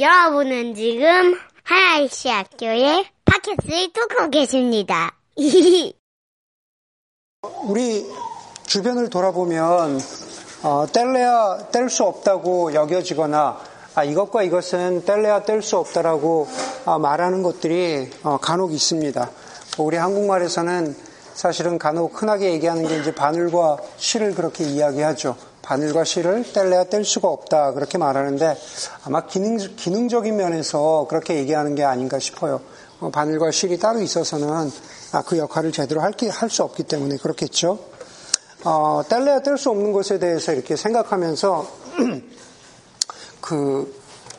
여러분은 지금 하나이시 학교의 팟캐스트를 듣고 계십니다. 우리 주변을 돌아보면 어, 뗄래야 뗄 수 없다고 여겨지거나 아, 이것과 이것은 뗄래야 뗄 수 없다라고 아, 말하는 것들이 어, 간혹 있습니다. 우리 한국말에서는 사실은 간혹 흔하게 얘기하는 게 이제 바늘과 실을 그렇게 이야기하죠. 바늘과 실을 뗄래야 뗄 수가 없다 그렇게 말하는데 아마 기능, 기능적인 면에서 그렇게 얘기하는 게 아닌가 싶어요. 어, 바늘과 실이 따로 있어서는 아, 그 역할을 제대로 할 수 없기 때문에 그렇겠죠. 어, 뗄래야 뗄 수 없는 것에 대해서 이렇게 생각하면서 그,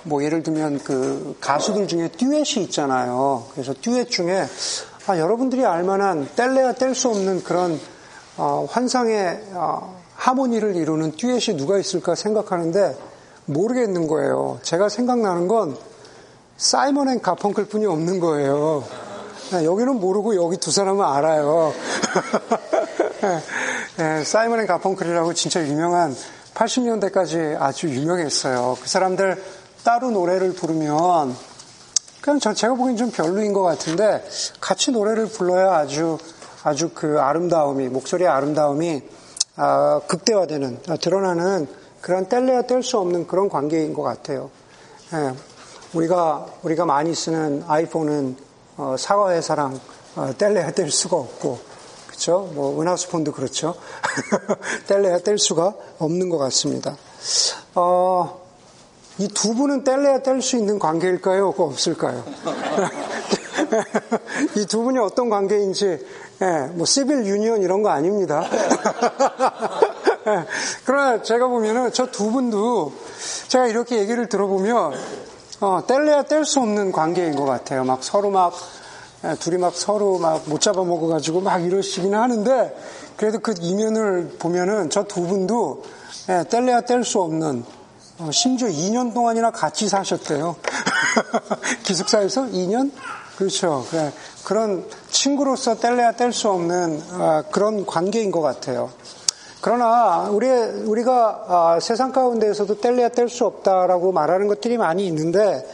뭐 예를 들면 그 가수들 중에 듀엣이 있잖아요. 그래서 듀엣 중에 아, 여러분들이 알만한 뗄래야 뗄 수 없는 그런 어, 환상의 어, 하모니를 이루는 듀엣이 누가 있을까 생각하는데 모르겠는 거예요. 제가 생각나는 건 사이먼 앤 가펑클 뿐이 없는 거예요. 네, 여기는 모르고 여기 두 사람은 알아요. 네, 사이먼 앤 가펑클이라고 진짜 유명한 80년대까지 아주 유명했어요. 그 사람들 따로 노래를 부르면 그냥 제가 보기엔 좀 별로인 것 같은데 같이 노래를 불러야 아주 아주 그 아름다움이 목소리의 아름다움이 아, 극대화되는 아, 드러나는 그런 뗄래야 뗄 수 없는 그런 관계인 것 같아요. 예, 우리가 우리가 많이 쓰는 아이폰은 어, 사과 회사랑 어, 뗄래야 뗄 수가 없고 그렇죠? 뭐 은하수폰도 그렇죠. 뗄래야 뗄 수가 없는 것 같습니다. 어, 이 두 분은 뗄래야 뗄 수 있는 관계일까요? 없을까요? 이 두 분이 어떤 관계인지, 예, 뭐, 시빌 유니언 이런 거 아닙니다. 예, 그러나 제가 보면은 저 두 분도 제가 이렇게 얘기를 들어보면, 어, 뗄래야 뗄 수 없는 관계인 것 같아요. 막 서로 막, 예, 둘이 막 서로 막 못 잡아먹어가지고 막 이러시기는 하는데, 그래도 그 이면을 보면은 저 두 분도 예, 뗄래야 뗄 수 없는 어, 심지어 2년 동안이나 같이 사셨대요. 기숙사에서 2년? 그렇죠. 네. 그런 친구로서 뗄래야 뗄 수 없는 아, 그런 관계인 것 같아요. 그러나 우리 우리가 아, 세상 가운데에서도 뗄래야 뗄 수 없다라고 말하는 것들이 많이 있는데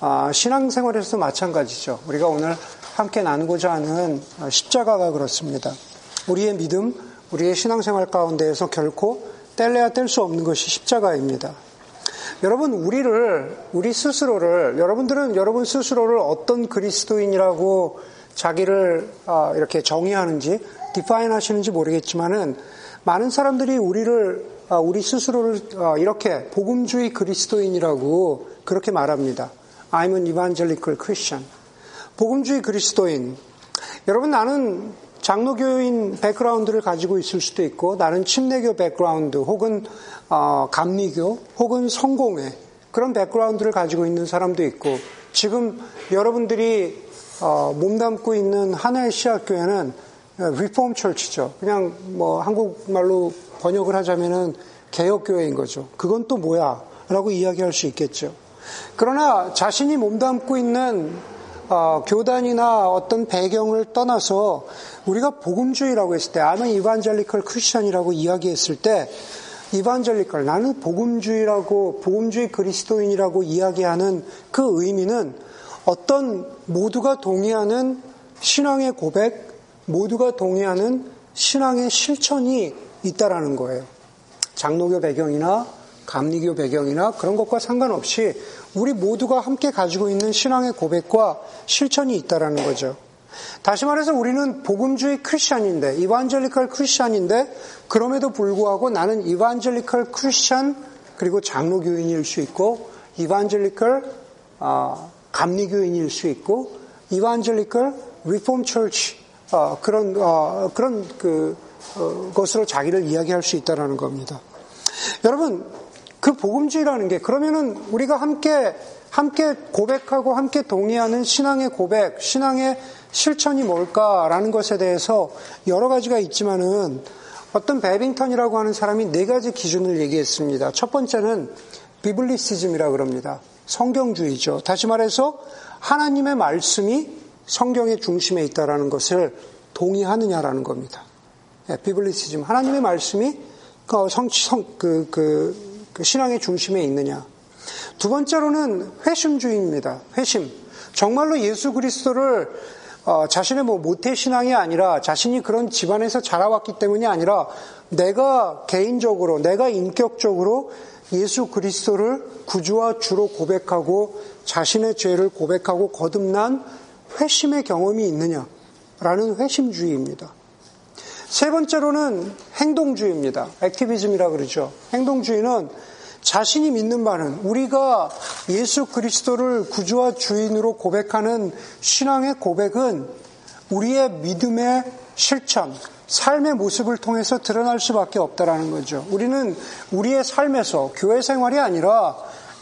아, 신앙생활에서도 마찬가지죠. 우리가 오늘 함께 나누고자 하는 십자가가 그렇습니다. 우리의 믿음, 우리의 신앙생활 가운데에서 결코 뗄래야 뗄 수 없는 것이 십자가입니다. 여러분, 우리를, 우리 스스로를, 여러분들은 여러분 스스로를 어떤 그리스도인이라고 자기를 아, 이렇게 정의하는지, define 하시는지 모르겠지만은, 많은 사람들이 우리를, 아, 우리 스스로를 아, 이렇게 복음주의 그리스도인이라고 그렇게 말합니다. I'm an evangelical Christian. 복음주의 그리스도인. 여러분, 나는 장로교인 background를 가지고 있을 수도 있고 나는 침례교 background 혹은 어, 감리교 혹은 성공회 그런 백그라운드를 가지고 있는 사람도 있고 지금 여러분들이 어, 몸담고 있는 하나의 시학교회는 리폼 철치죠. 그냥 뭐 한국말로 번역을 하자면은 개혁교회인 거죠. 그건 또 뭐야? 라고 이야기할 수 있겠죠. 그러나 자신이 몸담고 있는 어, 교단이나 어떤 배경을 떠나서 우리가 복음주의라고 했을 때, 아는 이반젤리컬 크리스천이라고 이야기했을 때, 이반젤리컬, 나는 복음주의라고, 복음주의 그리스도인이라고 이야기하는 그 의미는 어떤 모두가 동의하는 신앙의 고백, 모두가 동의하는 신앙의 실천이 있다라는 거예요. 장로교 배경이나 감리교 배경이나 그런 것과 상관없이 우리 모두가 함께 가지고 있는 신앙의 고백과 실천이 있다라는 거죠. 다시 말해서 우리는 복음주의 크리스천인데, 이반젤리컬 크리스천인데, 그럼에도 불구하고 나는 이반젤리컬 크리스천 그리고 장로교인일 수 있고, 이반젤리컬 어, 감리교인일 수 있고, 이반젤리컬 리폼 처치 어, 그런 어, 그런 그 어, 것으로 자기를 이야기할 수 있다라는 겁니다. 여러분 그 복음주의라는 게 그러면은 우리가 함께 함께 고백하고 함께 동의하는 신앙의 고백, 신앙의 실천이 뭘까라는 것에 대해서 여러 가지가 있지만은 어떤 베빙턴이라고 하는 사람이 네 가지 기준을 얘기했습니다. 첫 번째는 비블리시즘이라 그럽니다. 성경주의죠. 다시 말해서 하나님의 말씀이 성경의 중심에 있다라는 것을 동의하느냐라는 겁니다. 네, 비블리시즘. 하나님의 말씀이 그, 성, 성, 그, 그, 그 신앙의 중심에 있느냐. 두 번째로는 회심주의입니다. 회심. 정말로 예수 그리스도를 어, 자신의 뭐 모태 신앙이 아니라 자신이 그런 집안에서 자라왔기 때문이 아니라 내가 개인적으로 내가 인격적으로 예수 그리스도를 구주와 주로 고백하고 자신의 죄를 고백하고 거듭난 회심의 경험이 있느냐라는 회심주의입니다. 세 번째로는 행동주의입니다. 액티비즘이라 그러죠. 행동주의는 자신이 믿는 바는 우리가 예수 그리스도를 구주와 주인으로 고백하는 신앙의 고백은 우리의 믿음의 실천, 삶의 모습을 통해서 드러날 수밖에 없다라는 거죠. 우리는 우리의 삶에서 교회 생활이 아니라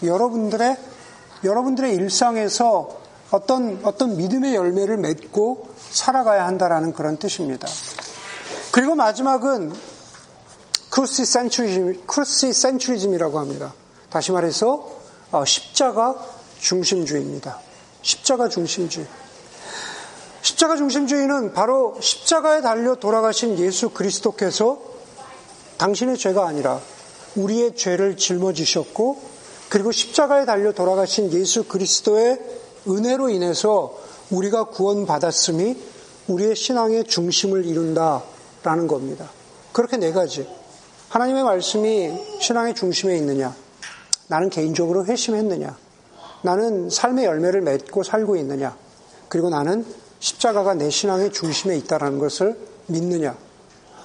여러분들의 여러분들의 일상에서 어떤 어떤 믿음의 열매를 맺고 살아가야 한다라는 그런 뜻입니다. 그리고 마지막은 crucicentrism, crucicentrism이라고 합니다. 다시 말해서 어, 십자가 중심주의입니다. 십자가 중심주의. 십자가 중심주의는 바로 십자가에 달려 돌아가신 예수 그리스도께서 당신의 죄가 아니라 우리의 죄를 짊어지셨고 그리고 십자가에 달려 돌아가신 예수 그리스도의 은혜로 인해서 우리가 구원받았음이 우리의 신앙의 중심을 이룬다 라는 겁니다. 그렇게 네 가지. 하나님의 말씀이 신앙의 중심에 있느냐? 나는 개인적으로 회심했느냐? 나는 삶의 열매를 맺고 살고 있느냐? 그리고 나는 십자가가 내 신앙의 중심에 있다는 것을 믿느냐.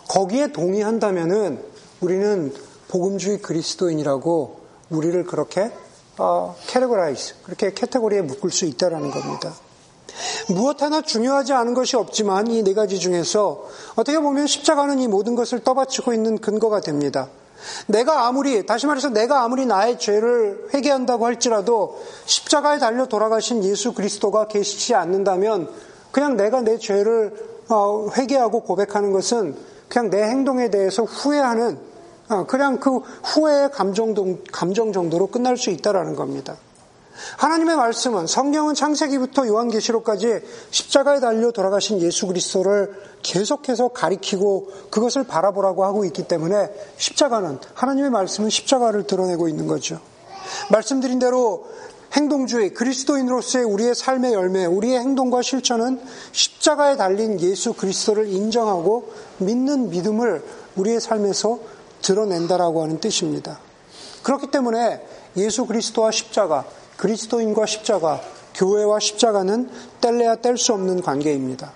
거기에 동의한다면은 우리는 복음주의 그리스도인이라고 우리를 그렇게 어, categorize, 그렇게 카테고리에 묶을 수 있다라는 겁니다. 무엇 하나 중요하지 않은 것이 없지만 이 네 가지 중에서 어떻게 보면 십자가는 이 모든 것을 떠받치고 있는 근거가 됩니다. 내가 아무리, 다시 말해서 내가 아무리 나의 죄를 회개한다고 할지라도 십자가에 달려 돌아가신 예수 그리스도가 계시지 않는다면 그냥 내가 내 죄를 어, 회개하고 고백하는 것은 그냥 내 행동에 대해서 후회하는 어, 그냥 그 후회의 감정, 감정 정도로 끝날 수 있다라는 겁니다. 하나님의 말씀은 성경은 창세기부터 요한계시록까지 십자가에 달려 돌아가신 예수 그리스도를 계속해서 가리키고 그것을 바라보라고 하고 있기 때문에 십자가는 하나님의 말씀은 십자가를 드러내고 있는 거죠. 말씀드린 대로 행동주의, 그리스도인으로서의 우리의 삶의 열매, 우리의 행동과 실천은 십자가에 달린 예수 그리스도를 인정하고 믿는 믿음을 우리의 삶에서 드러낸다라고 하는 뜻입니다. 그렇기 때문에 예수 그리스도와 십자가, 그리스도인과 십자가, 교회와 십자가는 뗄래야 뗄 수 없는 관계입니다.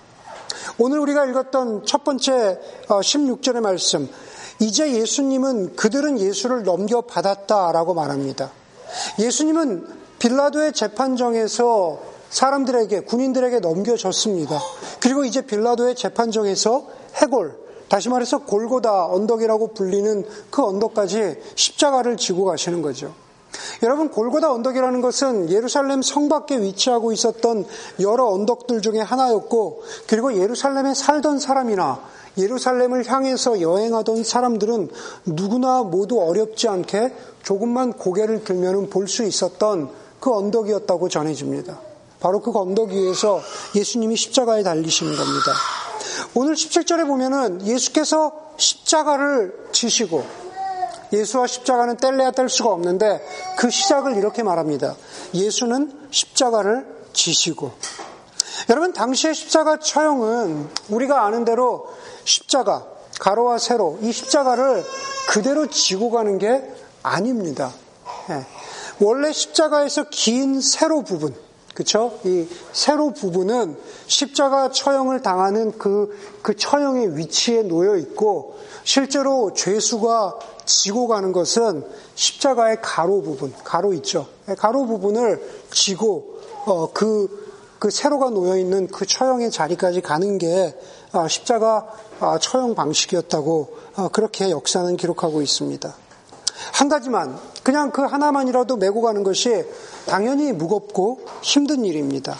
오늘 우리가 읽었던 첫 번째 16절의 어, 말씀, 이제 예수님은 그들은 예수를 넘겨받았다라고 말합니다. 예수님은 빌라도의 재판정에서 사람들에게, 군인들에게 넘겨졌습니다. 그리고 이제 빌라도의 재판정에서 해골, 다시 말해서 골고다 언덕이라고 불리는 그 언덕까지 십자가를 지고 가시는 거죠. 여러분, 골고다 언덕이라는 것은 예루살렘 성 밖에 위치하고 있었던 여러 언덕들 중에 하나였고, 그리고 예루살렘에 살던 사람이나 예루살렘을 향해서 여행하던 사람들은 누구나 모두 어렵지 않게 조금만 고개를 들면 볼 수 있었던 그 언덕이었다고 전해집니다. 바로 그 언덕 위에서 예수님이 십자가에 달리시는 겁니다. 오늘 17절에 보면은 예수께서 십자가를 지시고 예수와 십자가는 뗄래야 뗄 수가 없는데 그 시작을 이렇게 말합니다. 예수는 십자가를 지시고 여러분 당시의 십자가 처형은 우리가 아는 대로 십자가 가로와 세로 이 십자가를 그대로 지고 가는 게 아닙니다. 예. 원래 십자가에서 긴 세로 부분, 그쵸? 이 세로 부분은 십자가 처형을 당하는 그, 그 처형의 위치에 놓여 있고, 실제로 죄수가 지고 가는 것은 십자가의 가로 부분, 가로 있죠? 네, 가로 부분을 지고, 어, 그, 그 세로가 놓여 있는 그 처형의 자리까지 가는 게 어, 십자가 어, 처형 방식이었다고 어, 그렇게 역사는 기록하고 있습니다. 한 가지만, 그냥 그 하나만이라도 메고 가는 것이 당연히 무겁고 힘든 일입니다.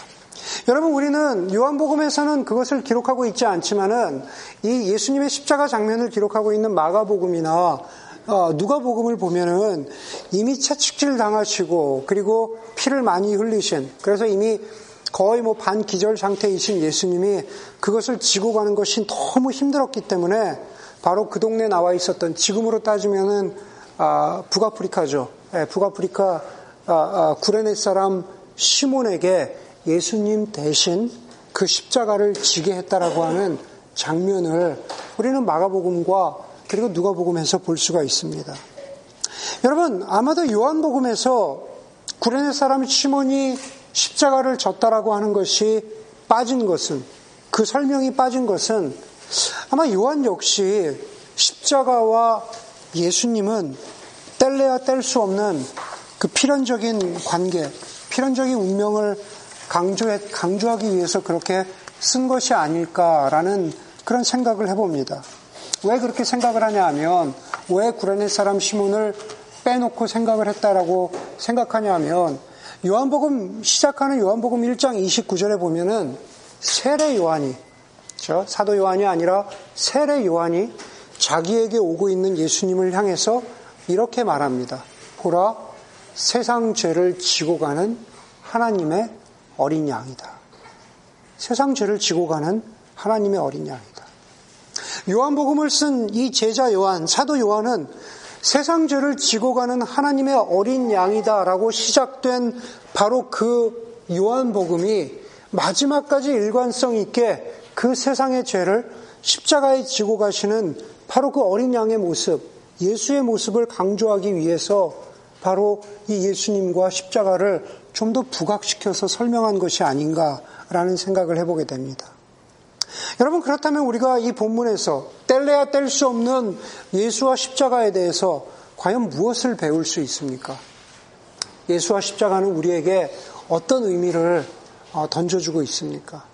여러분, 우리는 요한복음에서는 그것을 기록하고 있지 않지만은 이 예수님의 십자가 장면을 기록하고 있는 마가복음이나 어, 누가복음을 보면은 이미 채찍질 당하시고 그리고 피를 많이 흘리신 그래서 이미 거의 뭐 반기절 상태이신 예수님이 그것을 지고 가는 것이 너무 힘들었기 때문에 바로 그 동네에 나와 있었던 지금으로 따지면은 아, 북아프리카죠. 예, 북아프리카 아, 아, 구레네 사람 시몬에게 예수님 대신 그 십자가를 지게 했다라고 하는 장면을 우리는 마가복음과 그리고 누가복음에서 볼 수가 있습니다. 여러분 아마도 요한복음에서 구레네 사람 시몬이 십자가를 졌다라고 하는 것이 빠진 것은 그 설명이 빠진 것은 아마 요한 역시 십자가와 예수님은 뗄래야 뗄 수 없는 그 필연적인 관계, 필연적인 운명을 강조해, 강조하기 위해서 그렇게 쓴 것이 아닐까라는 그런 생각을 해봅니다. 왜 그렇게 생각을 하냐 하면 왜 구레네 사람 시몬을 빼놓고 생각을 했다라고 생각하냐 하면 요한복음 시작하는 요한복음 1장 29절에 보면은 세례 요한이 저 사도 요한이 아니라 세례 요한이 자기에게 오고 있는 예수님을 향해서 이렇게 말합니다. 보라 세상 죄를 지고 가는 하나님의 어린 양이다. 세상 죄를 지고 가는 하나님의 어린 양이다. 요한복음을 쓴 이 제자 요한, 사도 요한은 세상 죄를 지고 가는 하나님의 어린 양이다라고 시작된 바로 그 요한복음이 마지막까지 일관성 있게 그 세상의 죄를 십자가에 지고 가시는 바로 그 어린 양의 모습, 예수의 모습을 강조하기 위해서 바로 이 예수님과 십자가를 좀 더 부각시켜서 설명한 것이 아닌가라는 생각을 해보게 됩니다. 여러분 그렇다면 우리가 이 본문에서 뗄래야 뗄 수 없는 예수와 십자가에 대해서 과연 무엇을 배울 수 있습니까? 예수와 십자가는 우리에게 어떤 의미를 어, 던져주고 있습니까?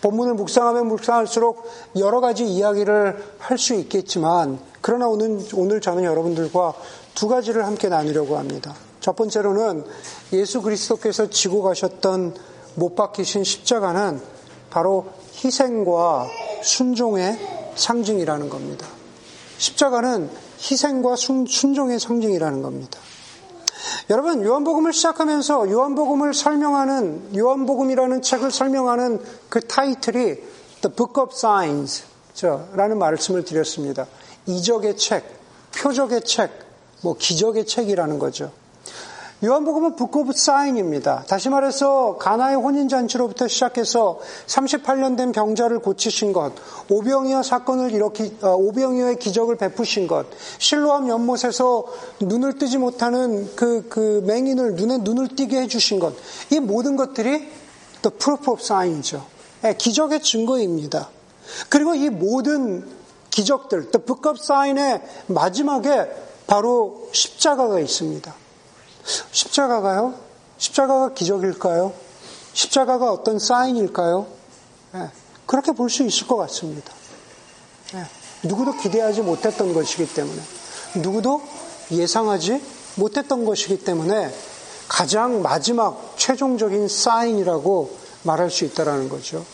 본문을 묵상하면 묵상할수록 여러 가지 이야기를 할 수 있겠지만 그러나 오늘, 오늘 저는 여러분들과 두 가지를 함께 나누려고 합니다. 첫 번째로는 예수 그리스도께서 지고 가셨던 못 박히신 십자가는 바로 희생과 순종의 상징이라는 겁니다. 십자가는 희생과 순, 순종의 상징이라는 겁니다. 여러분, 요한복음을 시작하면서 요한복음을 설명하는, 요한복음이라는 책을 설명하는 그 타이틀이 The Book of Signs 라는 말씀을 드렸습니다. 이적의 책, 표적의 책, 뭐 기적의 책이라는 거죠. 요한복음은 book of sign입니다. 다시 말해서 가나의 혼인잔치로부터 시작해서 38년 된 병자를 고치신 것, 오병이어 사건을 일으키, 어, 오병이어의 기적을 베푸신 것, 실로암 연못에서 눈을 뜨지 못하는 그, 그 맹인을 눈에 눈을 띄게 해주신 것, 이 모든 것들이 of sign이죠. 네, 기적의 증거입니다. 그리고 이 모든 기적들, the book of sign의 마지막에 바로 십자가가 있습니다. 십자가가요? 십자가가 기적일까요? 십자가가 어떤 사인일까요? 네, 그렇게 볼 수 있을 것 같습니다. 네, 누구도 기대하지 못했던 것이기 때문에, 누구도 예상하지 못했던 것이기 때문에 가장 마지막 최종적인 사인이라고 말할 수 있다라는 거죠.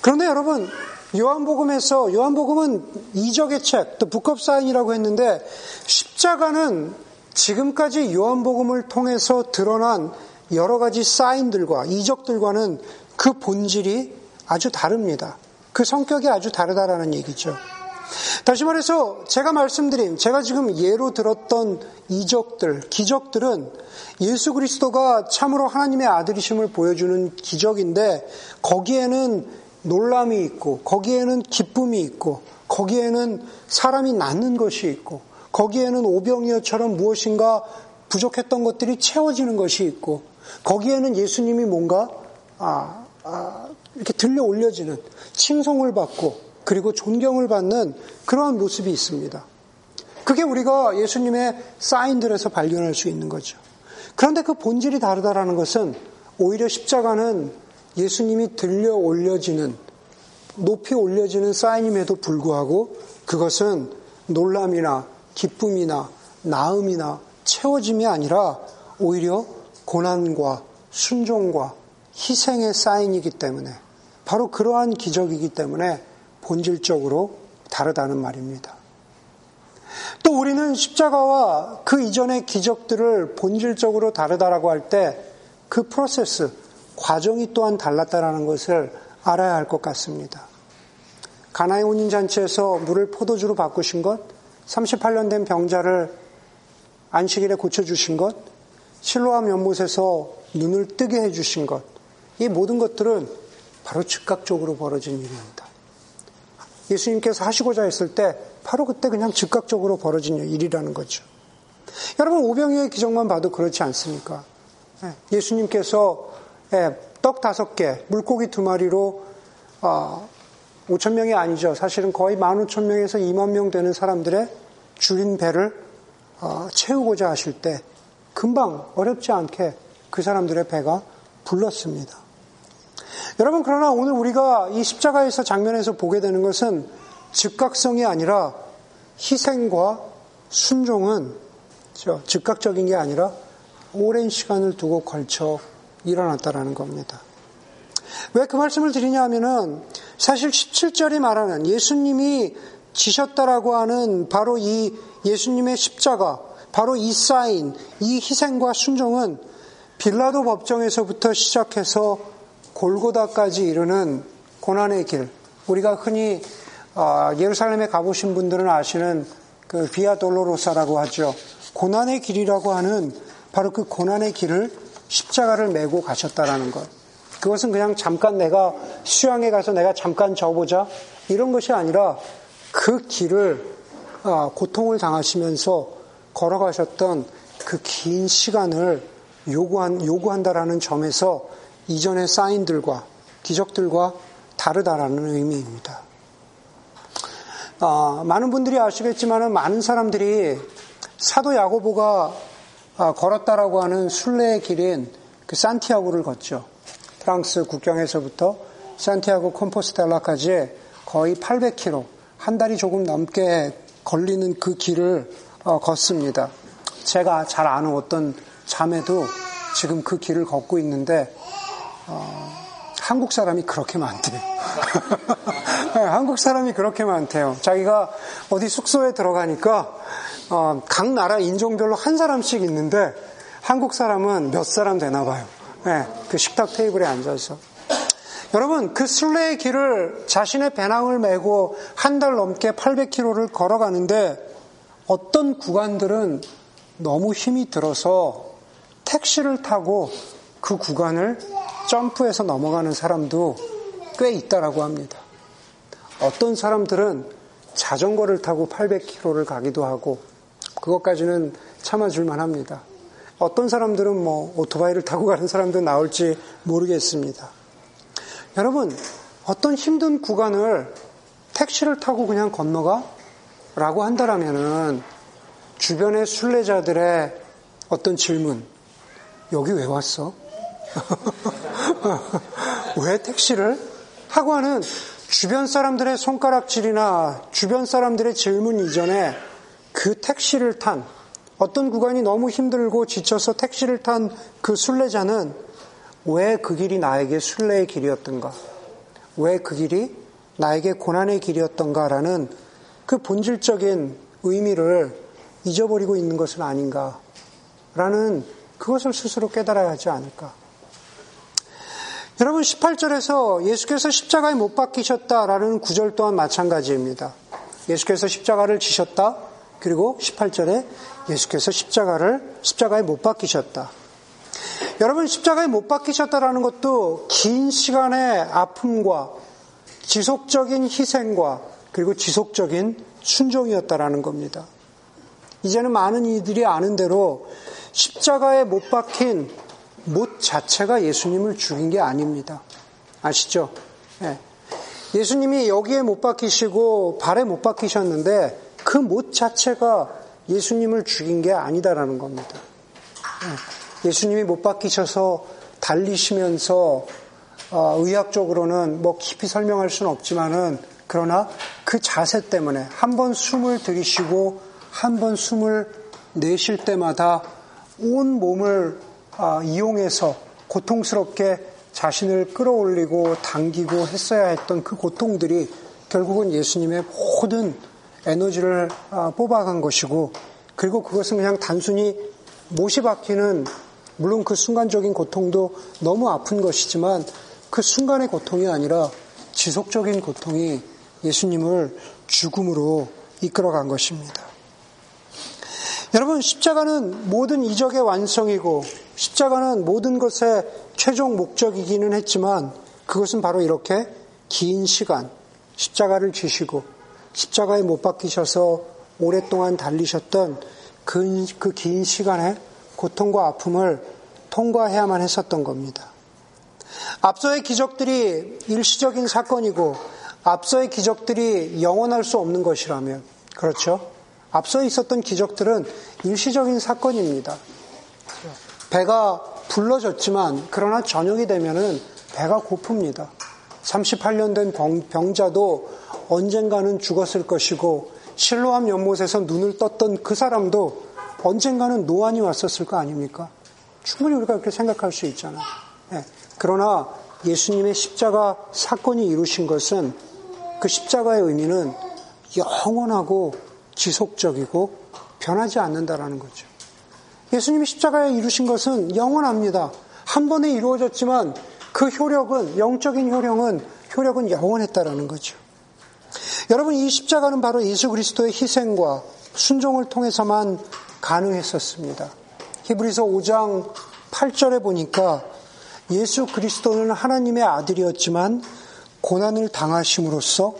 그런데 여러분, 요한복음에서 요한복음은 이적의 책, 또 북업 사인이라고 했는데 십자가는 지금까지 요한복음을 통해서 드러난 여러 가지 사인들과 이적들과는 그 본질이 아주 다릅니다. 그 성격이 아주 다르다라는 얘기죠. 다시 말해서 제가 말씀드린 제가 지금 예로 들었던 이적들, 기적들은 예수 그리스도가 참으로 하나님의 아들이심을 보여주는 기적인데 거기에는 놀람이 있고 거기에는 기쁨이 있고 거기에는 사람이 낫는 것이 있고 거기에는 오병이어처럼 무엇인가 부족했던 것들이 채워지는 것이 있고 거기에는 예수님이 뭔가 아, 아, 이렇게 들려 올려지는 칭송을 받고 그리고 존경을 받는 그러한 모습이 있습니다. 그게 우리가 예수님의 사인들에서 발견할 수 있는 거죠. 그런데 그 본질이 다르다라는 것은 오히려 십자가는 예수님이 들려 올려지는 높이 올려지는 사인임에도 불구하고 그것은 놀람이나 기쁨이나 나음이나 채워짐이 아니라 오히려 고난과 순종과 희생의 사인이기 때문에 바로 그러한 기적이기 때문에 본질적으로 다르다는 말입니다. 또 우리는 십자가와 그 이전의 기적들을 본질적으로 다르다라고 할 때 그 프로세스, 과정이 또한 달랐다라는 것을 알아야 할 것 같습니다. 가나의 혼인 잔치에서 물을 포도주로 바꾸신 것, 38년 된 병자를 안식일에 고쳐주신 것, 실로암 연못에서 눈을 뜨게 해주신 것, 이 모든 것들은 바로 즉각적으로 벌어진 일입니다. 예수님께서 하시고자 했을 때 바로 그때 그냥 즉각적으로 벌어진 일이라는 거죠. 여러분 오병이의 기적만 봐도 그렇지 않습니까? 예, 예수님께서 예, 떡 다섯 개, 물고기 두 마리로 5천 어, 명이 아니죠. 사실은 거의 15,000명에서 2만 명 되는 사람들의 줄인 배를 어, 채우고자 하실 때 금방 어렵지 않게 그 사람들의 배가 불렀습니다. 여러분 그러나 오늘 우리가 이 십자가에서 장면에서 보게 되는 것은 즉각성이 아니라 희생과 순종은 즉각적인 게 아니라 오랜 시간을 두고 걸쳐 일어났다라는 겁니다. 왜 그 말씀을 드리냐 하면은 사실 17절이 말하는 예수님이 지셨다라고 하는 바로 이 예수님의 십자가, 바로 이 사인, 이 희생과 순종은 빌라도 법정에서부터 시작해서 골고다까지 이르는 고난의 길. 우리가 흔히 어, 예루살렘에 가보신 분들은 아시는 그 비아 돌로로사라고 하죠. 고난의 길이라고 하는 바로 그 고난의 길을 십자가를 메고 가셨다라는 것. 그것은 그냥 잠깐 내가 수양에 가서 내가 잠깐 져보자 이런 것이 아니라 그 길을 어, 고통을 당하시면서 걸어가셨던 그 긴 시간을 요구한, 요구한다라는 점에서 이전의 사인들과 기적들과 다르다라는 의미입니다. 어, 많은 분들이 아시겠지만 많은 사람들이 사도 야고보가 어, 걸었다라고 하는 순례의 길인 그 산티아고를 걷죠. 프랑스 국경에서부터 산티아고 콤포스텔라까지 거의 800km, 한 달이 조금 넘게 걸리는 그 길을 어, 걷습니다. 제가 잘 아는 어떤 자매도 지금 그 길을 걷고 있는데 어, 한국 사람이 그렇게 많대요. 네, 한국 사람이 그렇게 많대요. 자기가 어디 숙소에 들어가니까 어, 각 나라 인종별로 한 사람씩 있는데 한국 사람은 몇 사람 되나 봐요. 네, 그 식탁 테이블에 앉아서. 여러분, 그 순례의 길을 자신의 배낭을 메고 한 달 넘게 800km를 걸어가는데 어떤 구간들은 너무 힘이 들어서 택시를 타고 그 구간을 점프해서 넘어가는 사람도 꽤 있다라고 합니다. 어떤 사람들은 자전거를 타고 800km를 가기도 하고 그것까지는 참아줄만 합니다. 어떤 사람들은 뭐 오토바이를 타고 가는 사람도 나올지 모르겠습니다. 여러분, 어떤 힘든 구간을 택시를 타고 그냥 건너가? 라고 한다라면은 주변의 순례자들의 어떤 질문, 여기 왜 왔어? 왜 택시를? 하고 하는 주변 사람들의 손가락질이나 주변 사람들의 질문 이전에 그 택시를 탄 어떤 구간이 너무 힘들고 지쳐서 택시를 탄 그 순례자는 왜 그 길이 나에게 순례의 길이었던가? 왜 그 길이 나에게 고난의 길이었던가라는 그 본질적인 의미를 잊어버리고 있는 것은 아닌가라는 그것을 스스로 깨달아야 하지 않을까. 여러분 18절에서 예수께서 십자가에 못 박히셨다라는 구절 또한 마찬가지입니다. 예수께서 십자가를 지셨다. 그리고 18절에 예수께서 십자가를 십자가에 못 박히셨다. 여러분 십자가에 못 박히셨다라는 것도 긴 시간의 아픔과 지속적인 희생과 그리고 지속적인 순종이었다라는 겁니다. 이제는 많은 이들이 아는 대로 십자가에 못 박힌 못 자체가 예수님을 죽인 게 아닙니다. 아시죠? 예. 예수님이 여기에 못 박히시고 발에 못 박히셨는데 그 못 자체가 예수님을 죽인 게 아니다라는 겁니다. 예. 예수님이 못 박히셔서 달리시면서 어, 의학적으로는 뭐 깊이 설명할 수는 없지만은 그러나 그 자세 때문에 한 번 숨을 들이쉬고 한 번 숨을 내쉴 때마다 온 몸을 아, 이용해서 고통스럽게 자신을 끌어올리고 당기고 했어야 했던 그 고통들이 결국은 예수님의 모든 에너지를 아, 뽑아간 것이고 그리고 그것은 그냥 단순히 못이 박히는 물론 그 순간적인 고통도 너무 아픈 것이지만 그 순간의 고통이 아니라 지속적인 고통이 예수님을 죽음으로 이끌어간 것입니다. 여러분, 십자가는 모든 이적의 완성이고, 십자가는 모든 것의 최종 목적이기는 했지만, 그것은 바로 이렇게 긴 시간, 십자가를 지시고, 십자가에 못 박히셔서 오랫동안 달리셨던 그, 그긴 시간의 고통과 아픔을 통과해야만 했었던 겁니다. 앞서의 기적들이 일시적인 사건이고, 앞서의 기적들이 영원할 수 없는 것이라면, 그렇죠? 앞서 있었던 기적들은 일시적인 사건입니다. 배가 불러졌지만 그러나 저녁이 되면은 배가 고픕니다. 38년 된 병, 자도 언젠가는 죽었을 것이고 실로암 연못에서 눈을 떴던 그 사람도 언젠가는 노안이 왔었을 거 아닙니까? 충분히 우리가 그렇게 생각할 수 있잖아요. 네. 그러나 예수님의 십자가 사건이 이루신 것은 그 십자가의 의미는 영원하고 지속적이고 변하지 않는다라는 거죠. 예수님이 십자가에 이루신 것은 영원합니다. 한 번에 이루어졌지만 그 효력은 영적인 효력은 효력은 영원했다라는 거죠. 여러분 이 십자가는 바로 예수 그리스도의 희생과 순종을 통해서만 가능했었습니다. 히브리서 5장 8절에 보니까 예수 그리스도는 하나님의 아들이었지만 고난을 당하심으로써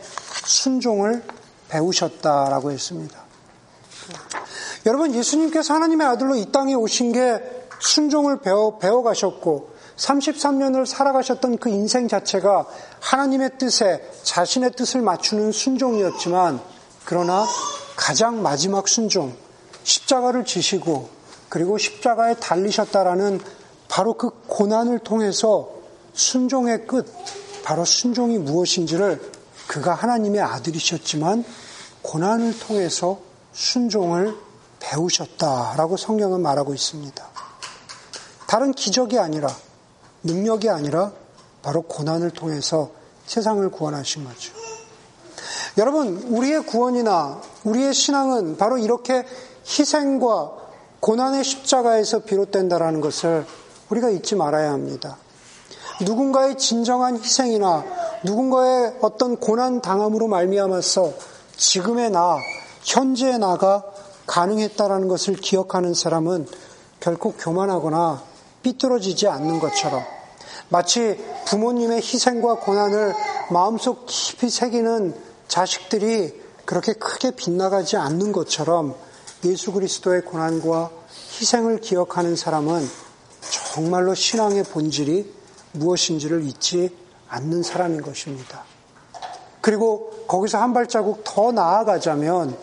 순종을 배우셨다라고 했습니다. 여러분, 예수님께서 하나님의 아들로 이 땅에 오신 게 순종을 배워, 배워 가셨고, 33년을 살아가셨던 그 인생 자체가 하나님의 뜻에 자신의 뜻을 맞추는 순종이었지만, 그러나 가장 마지막 순종, 십자가를 지시고, 그리고 십자가에 달리셨다라는 바로 그 고난을 통해서 순종의 끝, 바로 순종이 무엇인지를 그가 하나님의 아들이셨지만 고난을 통해서 순종을 배우셨다라고 성경은 말하고 있습니다. 다른 기적이 아니라 능력이 아니라 바로 고난을 통해서 세상을 구원하신 거죠. 여러분, 우리의 구원이나 우리의 신앙은 바로 이렇게 희생과 고난의 십자가에서 비롯된다라는 것을 우리가 잊지 말아야 합니다. 누군가의 진정한 희생이나 누군가의 어떤 고난 당함으로 말미암아서 지금의 나, 현재의 나가 가능했다라는 것을 기억하는 사람은 결코 교만하거나 삐뚤어지지 않는 것처럼 마치 부모님의 희생과 고난을 마음속 깊이 새기는 자식들이 그렇게 크게 빗나가지 않는 것처럼 예수 그리스도의 고난과 희생을 기억하는 사람은 정말로 신앙의 본질이 무엇인지를 잊지 않는 사람인 것입니다. 그리고 거기서 한 발자국 더 나아가자면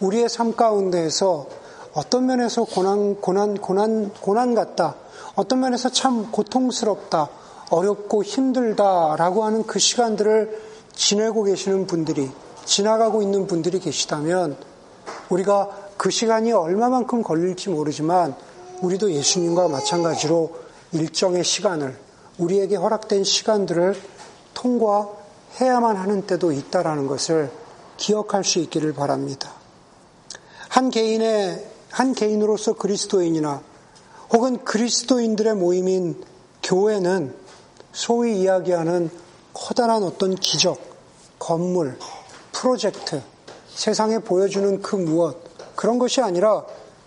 우리의 삶 가운데에서 어떤 면에서 고난, 고난, 고난, 고난 같다. 어떤 면에서 참 고통스럽다. 어렵고 힘들다라고 하는 그 시간들을 지내고 계시는 분들이, 지나가고 있는 분들이 계시다면 우리가 그 시간이 얼마만큼 걸릴지 모르지만 우리도 예수님과 마찬가지로 일정의 시간을, 우리에게 허락된 시간들을 통과해야만 하는 때도 있다라는 것을 기억할 수 있기를 바랍니다. 한 개인의 한 개인으로서 그리스도인이나 혹은 그리스도인들의 모임인 교회는 소위 이야기하는 커다란 어떤 기적, 건물, 프로젝트, 세상에 보여주는 그 무엇, 그런 것이 아니라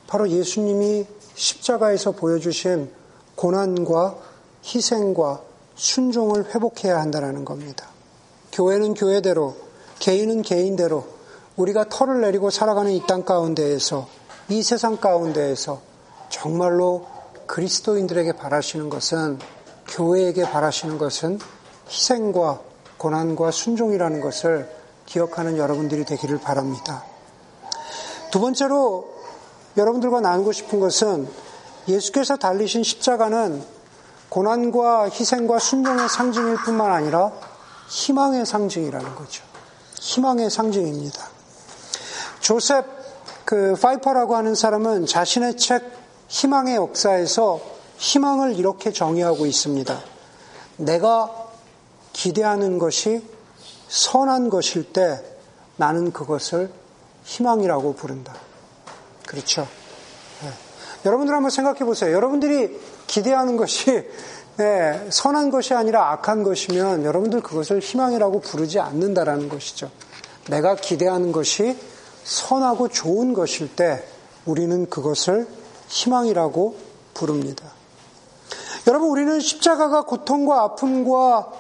바로 예수님이 십자가에서 보여주신 고난과 희생과 순종을 회복해야 한다는 겁니다. 교회는 교회대로, 개인은 개인대로, 우리가 털을 내리고 살아가는 이 땅 가운데에서, 이 세상 가운데에서 정말로 그리스도인들에게 바라시는 것은, 교회에게 바라시는 것은 희생과 고난과 순종이라는 것을 기억하는 여러분들이 되기를 바랍니다. 두 번째로 여러분들과 나누고 싶은 것은 예수께서 달리신 십자가는 고난과 희생과 순종의 상징일 뿐만 아니라 희망의 상징이라는 거죠. 희망의 상징입니다. 조셉 그 파이퍼라고 하는 사람은 자신의 책 희망의 역사에서 희망을 이렇게 정의하고 있습니다. 내가 기대하는 것이 선한 것일 때 나는 그것을 희망이라고 부른다. 그렇죠. 네. 여러분들 한번 생각해 보세요. 여러분들이 기대하는 것이 네, 선한 것이 아니라 악한 것이면 여러분들 그것을 희망이라고 부르지 않는다라는 것이죠. 내가 기대하는 것이 선하고 좋은 것일 때 우리는 그것을 희망이라고 부릅니다. 여러분, 우리는 십자가가 고통과 아픔과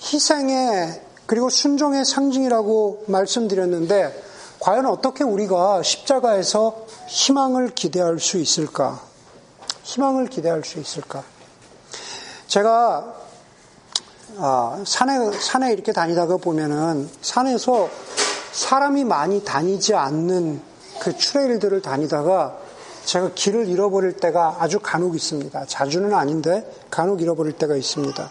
희생의 그리고 순종의 상징이라고 말씀드렸는데, 과연 어떻게 우리가 십자가에서 희망을 기대할 수 있을까? 희망을 기대할 수 있을까? 제가 아, 산에 산에 이렇게 다니다가 보면은 산에서 사람이 많이 다니지 않는 그 트레일들을 다니다가 제가 길을 잃어버릴 때가 아주 간혹 있습니다. 자주는 아닌데 간혹 잃어버릴 때가 있습니다.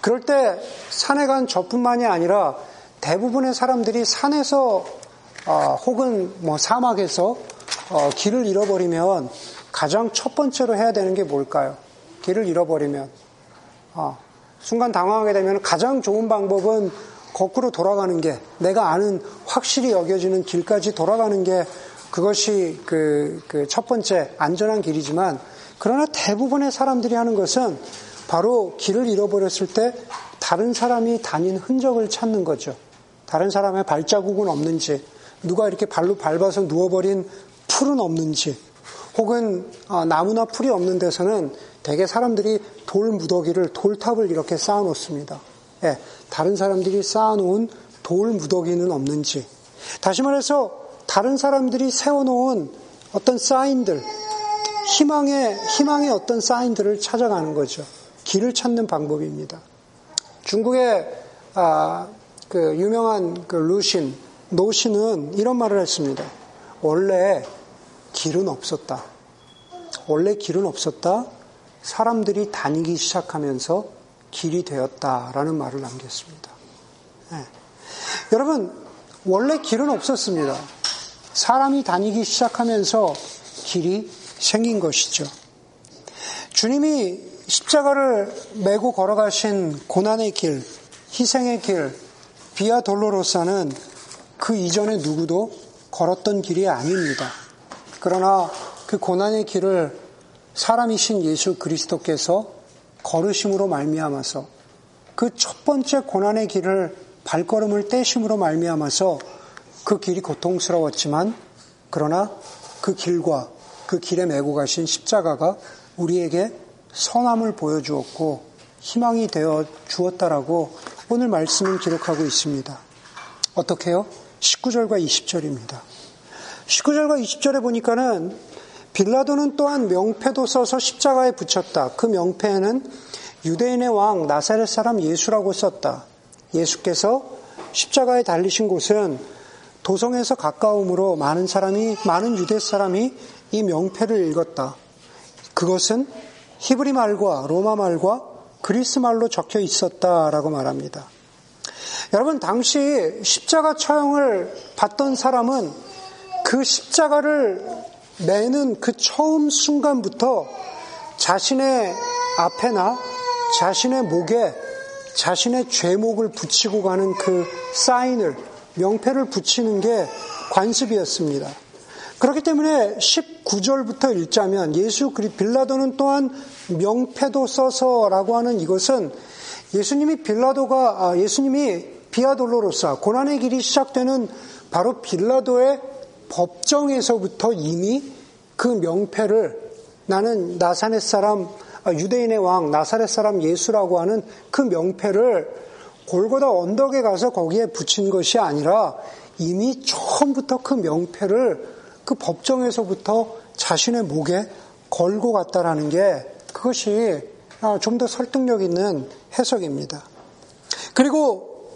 그럴 때 산에 간 저뿐만이 아니라 대부분의 사람들이 산에서 어, 혹은 뭐 사막에서 어, 길을 잃어버리면 가장 첫 번째로 해야 되는 게 뭘까요? 길을 잃어버리면 어, 순간 당황하게 되면 가장 좋은 방법은 거꾸로 돌아가는 게 내가 아는 확실히 여겨지는 길까지 돌아가는 게 그것이 그, 그 번째 안전한 길이지만 그러나 대부분의 사람들이 하는 것은 바로 길을 잃어버렸을 때 다른 사람이 다닌 흔적을 찾는 거죠. 다른 사람의 발자국은 없는지, 누가 이렇게 발로 밟아서 누워버린 풀은 없는지, 혹은 어, 나무나 풀이 없는 데서는 대개 사람들이 돌 무더기를 돌탑을 이렇게 쌓아 놓습니다. 예, 다른 사람들이 쌓아 놓은 돌 무더기는 없는지. 다시 말해서 다른 사람들이 세워 놓은 어떤 사인들, 희망의 희망의 어떤 사인들을 찾아가는 거죠. 길을 찾는 방법입니다. 중국의 아, 그 유명한 그 루신 노신은 이런 말을 했습니다. 원래 길은 없었다. 원래 길은 없었다. 사람들이 다니기 시작하면서 길이 되었다라는 말을 남겼습니다. 네. 여러분, 원래 길은 없었습니다. 사람이 다니기 시작하면서 길이 생긴 것이죠. 주님이 십자가를 메고 걸어가신 고난의 길, 희생의 길, 비아 돌로로사는 그 이전에 누구도 걸었던 길이 아닙니다. 그러나 그 고난의 길을 사람이신 예수 그리스도께서 걸으심으로 말미암아서 그 첫 번째 고난의 길을 발걸음을 떼심으로 말미암아서 그 길이 고통스러웠지만 그러나 그 길과 그 길에 메고 가신 십자가가 우리에게 선함을 보여주었고 희망이 되어 주었다라고 오늘 말씀을 기록하고 있습니다. 어떻게요? 19절과 20절입니다. 19절과 20절에 보니까는 빌라도는 또한 명패도 써서 십자가에 붙였다. 그 명패에는 유대인의 왕 나사렛 사람 예수라고 썼다. 예수께서 십자가에 달리신 곳은 도성에서 가까움으로 많은 사람이 많은 유대 사람이 이 명패를 읽었다. 그것은 히브리 말과 로마 말과 그리스 말로 적혀 있었다라고 말합니다. 여러분 당시 십자가 처형을 받던 사람은 그 십자가를 매는 그 처음 순간부터 자신의 앞에나 자신의 목에 자신의 죄목을 붙이고 가는 그 사인을 명패를 붙이는 게 관습이었습니다. 그렇기 때문에 19절부터 읽자면 예수 그리 빌라도는 또한 명패도 써서라고 하는 이것은 예수님이 빌라도가 아, 예수님이 비아돌로로사 고난의 길이 시작되는 바로 빌라도의 법정에서부터 이미 그 명패를 나는 나사렛 사람 아, 유대인의 왕 나사렛 사람 예수라고 하는 그 명패를 골고다 언덕에 가서 거기에 붙인 것이 아니라 이미 처음부터 그 명패를 그 법정에서부터 자신의 목에 걸고 갔다라는 게 그것이 아, 좀더 설득력 있는 해석입니다. 그리고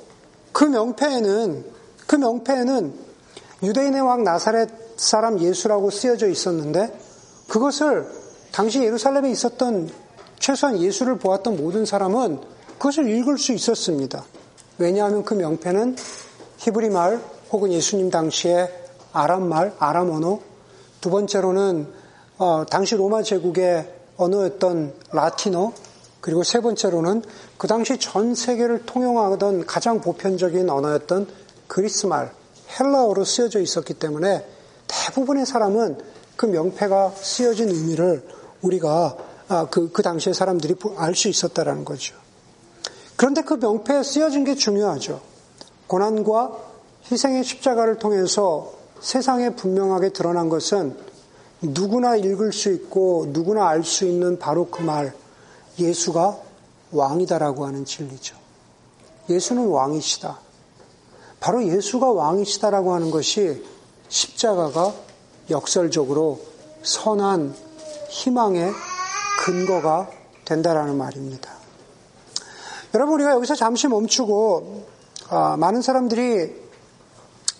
그 명패에는 그 명패에는 유대인의 왕 나사렛 사람 예수라고 쓰여져 있었는데 그것을 당시 예루살렘에 있었던 최소한 예수를 보았던 모든 사람은 그것을 읽을 수 있었습니다. 왜냐하면 그 명패는 히브리 말 혹은 예수님 당시에 아람 말, 아람 언어, 두 번째로는 어, 당시 로마 제국의 언어였던 라틴어, 그리고 세 번째로는 그 당시 전 세계를 통용하던 가장 보편적인 언어였던 그리스 말, 헬라어로 쓰여져 있었기 때문에 대부분의 사람은 그 명패가 쓰여진 의미를 우리가 아, 그, 그 당시의 사람들이 알 수 있었다라는 거죠. 그런데 그 명패에 쓰여진 게 중요하죠. 고난과 희생의 십자가를 통해서 세상에 분명하게 드러난 것은 누구나 읽을 수 있고 누구나 알 수 있는 바로 그 말, 예수가 왕이다라고 하는 진리죠. 예수는 왕이시다. 바로 예수가 왕이시다라고 하는 것이 십자가가 역설적으로 선한 희망의 근거가 된다라는 말입니다. 여러분 우리가 여기서 잠시 멈추고 아, 많은 사람들이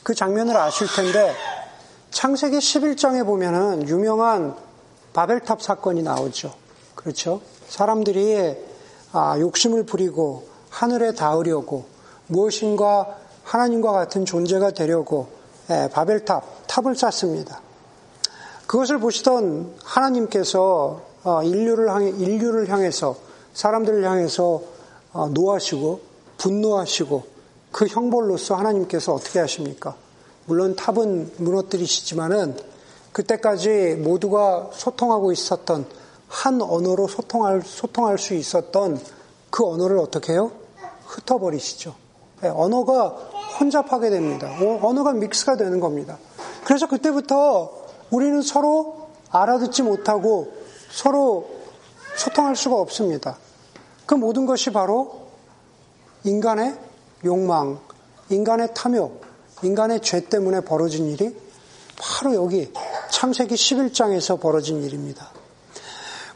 그 장면을 아실 텐데 창세기 11장에 보면은 유명한 바벨탑 사건이 나오죠. 그렇죠? 사람들이 아, 욕심을 부리고 하늘에 닿으려고 무엇인가 하나님과 같은 존재가 되려고 예, 바벨탑 탑을 쌓습니다. 그것을 보시던 하나님께서 어, 인류를 향해 인류를 향해서 사람들을 향해서 어, 노하시고 분노하시고 그 형벌로서 하나님께서 어떻게 하십니까? 물론 탑은 무너뜨리시지만은 그때까지 모두가 소통하고 있었던 한 언어로 소통할, 소통할 수 있었던 그 언어를 어떻게 해요? 흩어버리시죠. 네, 언어가 혼잡하게 됩니다. 어, 언어가 믹스가 되는 겁니다. 그래서 그때부터 우리는 서로 알아듣지 못하고 서로 소통할 수가 없습니다. 그 모든 것이 바로 인간의 욕망, 인간의 탐욕, 인간의 죄 때문에 벌어진 일이 바로 여기 창세기 11장에서 벌어진 일입니다.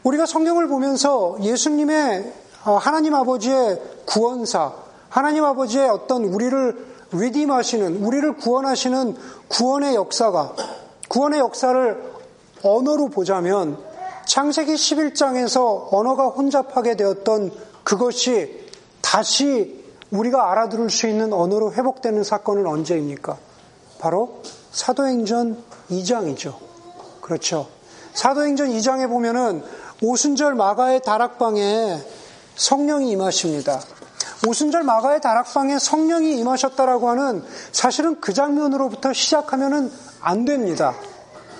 우리가 성경을 보면서 예수님의 어, 하나님 아버지의 구원사, 하나님 아버지의 어떤 우리를 리딤하시는, 우리를 구원하시는 구원의 역사가, 구원의 역사를 언어로 보자면 창세기 11장에서 언어가 혼잡하게 되었던 그것이 다시 우리가 알아들을 수 있는 언어로 회복되는 사건은 언제입니까? 바로 사도행전 2장이죠. 그렇죠. 사도행전 2장에 보면은 오순절 마가의 다락방에 성령이 임하십니다. 오순절 마가의 다락방에 성령이 임하셨다라고 하는 사실은 그 장면으로부터 시작하면은 안 됩니다.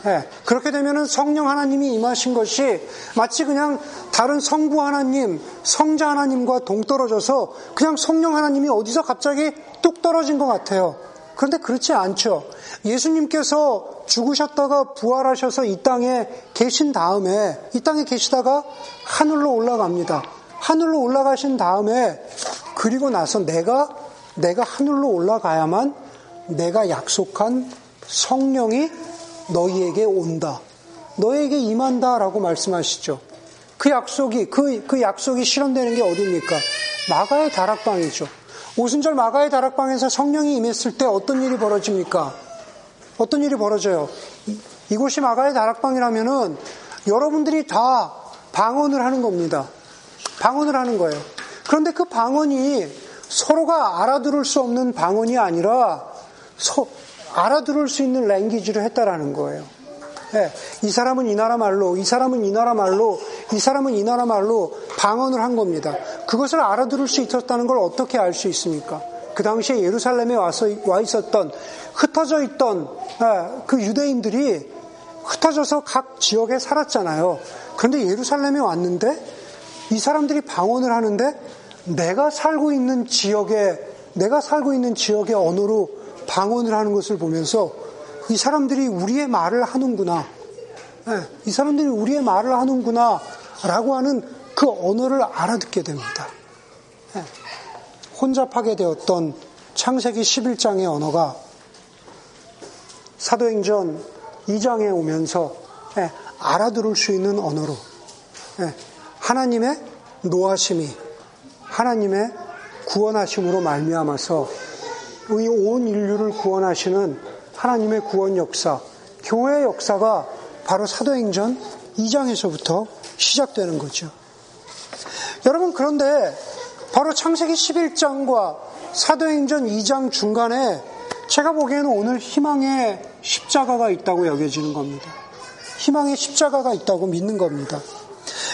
네, 그렇게 되면은 성령 하나님이 임하신 것이 마치 그냥 다른 성부 하나님, 성자 하나님과 동떨어져서 그냥 성령 하나님이 어디서 갑자기 뚝 떨어진 것 같아요. 그런데 그렇지 않죠. 예수님께서 죽으셨다가 부활하셔서 이 땅에 계신 다음에 이 땅에 계시다가 하늘로 올라갑니다. 하늘로 올라가신 다음에 그리고 나서 내가 내가 하늘로 올라가야만 내가 약속한 성령이 너희에게 온다. 너에게 임한다라고 말씀하시죠. 그 약속이 그, 그 약속이 실현되는 게 어디입니까? 마가의 다락방이죠. 오순절 마가의 다락방에서 성령이 임했을 때 어떤 일이 벌어집니까? 어떤 일이 벌어져요? 이곳이 마가의 다락방이라면은 여러분들이 다 방언을 하는 겁니다. 방언을 하는 거예요. 그런데 그 방언이 서로가 알아들을 수 없는 방언이 아니라 서, 알아들을 수 있는 랭귀지를 했다라는 거예요. 네, 이 사람은 이 나라 말로, 이 사람은 이 나라 말로, 이 사람은 이 나라 말로 방언을 한 겁니다. 그것을 알아들을 수 있었다는 걸 어떻게 알 수 있습니까? 그 당시에 예루살렘에 와서 와 있었던 흩어져 있던 네, 그 유대인들이 흩어져서 각 지역에 살았잖아요. 그런데 예루살렘에 왔는데 이 사람들이 방언을 하는데 내가 살고 있는 지역에 내가 살고 있는 지역의 언어로 방언을 하는 것을 보면서 이 사람들이 우리의 말을 하는구나. 네, 이 사람들이 우리의 말을 하는구나. 라고 하는 그 언어를 알아듣게 됩니다. 네, 혼잡하게 되었던 창세기 11장의 언어가 사도행전 2장에 오면서 네, 알아들을 수 있는 언어로 하나님의 노하심이 하나님의 구원하심으로 말미암아서 이 온 인류를 구원하시는 하나님의 구원 역사, 교회 역사가 바로 사도행전 2장에서부터 시작되는 거죠. 여러분, 그런데 바로 창세기 11장과 사도행전 2장 중간에 제가 보기에는 오늘 희망의 십자가가 있다고 여겨지는 겁니다. 희망의 십자가가 있다고 믿는 겁니다.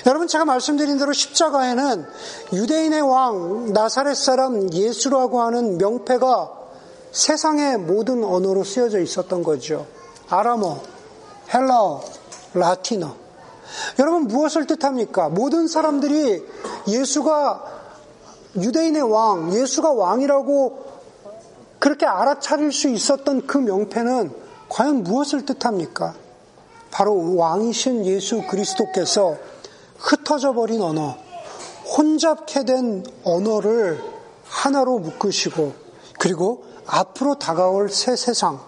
여러분 제가 말씀드린 대로 십자가에는 유대인의 왕 나사렛 사람 예수라고 하는 명패가 세상의 모든 언어로 쓰여져 있었던 거죠. 아람어, 헬라어, 라틴어. 여러분 무엇을 뜻합니까? 모든 사람들이 예수가 유대인의 왕, 예수가 왕이라고 그렇게 알아차릴 수 있었던 그 명패는 과연 무엇을 뜻합니까? 바로 왕이신 예수 그리스도께서 흩어져 버린 언어, 혼잡케 된 언어를 하나로 묶으시고 그리고 앞으로 다가올 새 세상,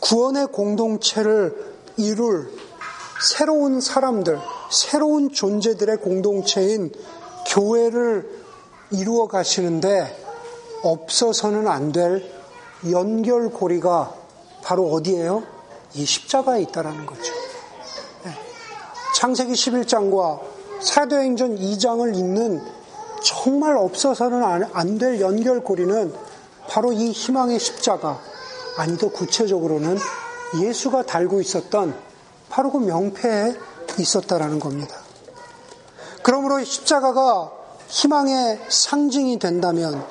구원의 공동체를 이룰 새로운 사람들, 새로운 존재들의 공동체인 교회를 이루어 가시는데 없어서는 안 될 연결고리가 바로 어디에요? 이 십자가에 있다라는 거죠. 네. 창세기 11장과 사도행전 2장을 읽는 정말 없어서는 안 될 연결고리는 바로 이 희망의 십자가, 아니 더 구체적으로는 예수가 달고 있었던 바로 그 명패에 있었다라는 겁니다. 그러므로 십자가가 희망의 상징이 된다면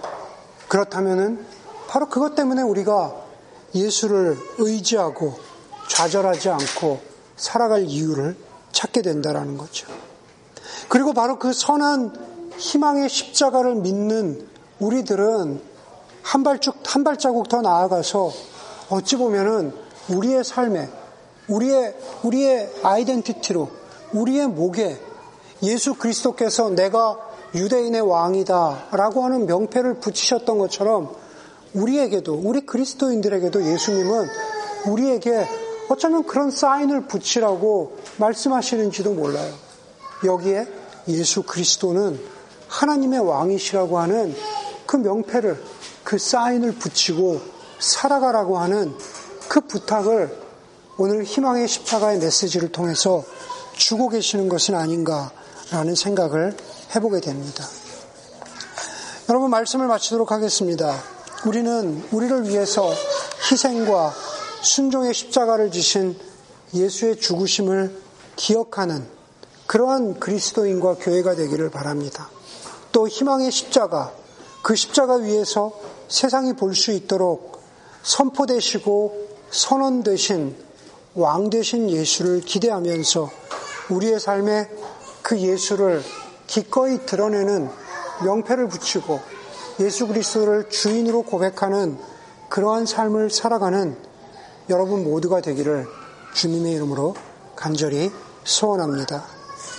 그렇다면은 바로 그것 때문에 우리가 예수를 의지하고 좌절하지 않고 살아갈 이유를 찾게 된다라는 거죠. 그리고 바로 그 선한 희망의 십자가를 믿는 우리들은 한 발짝 한 발자국 더 나아가서 어찌 보면은 우리의 삶에 우리의 우리의 아이덴티티로 우리의 목에 예수 그리스도께서 내가 유대인의 왕이다라고 하는 명패를 붙이셨던 것처럼 우리에게도 우리 그리스도인들에게도 예수님은 우리에게 어쩌면 그런 사인을 붙이라고 말씀하시는지도 몰라요. 여기에 예수 그리스도는 하나님의 왕이시라고 하는 그 명패를 그 사인을 붙이고 살아가라고 하는 그 부탁을 오늘 희망의 십자가의 메시지를 통해서 주고 계시는 것은 아닌가라는 생각을 해보게 됩니다. 여러분 말씀을 마치도록 하겠습니다. 우리는 우리를 위해서 희생과 순종의 십자가를 지신 예수의 죽으심을 기억하는 그러한 그리스도인과 교회가 되기를 바랍니다. 또 희망의 십자가, 그 십자가 위에서 세상이 볼 수 있도록 선포되시고 선언되신 왕 되신 예수를 기대하면서 우리의 삶에 그 예수를 기꺼이 드러내는 명패를 붙이고 예수 그리스도를 주인으로 고백하는 그러한 삶을 살아가는 여러분 모두가 되기를 주님의 이름으로 간절히 소원합니다.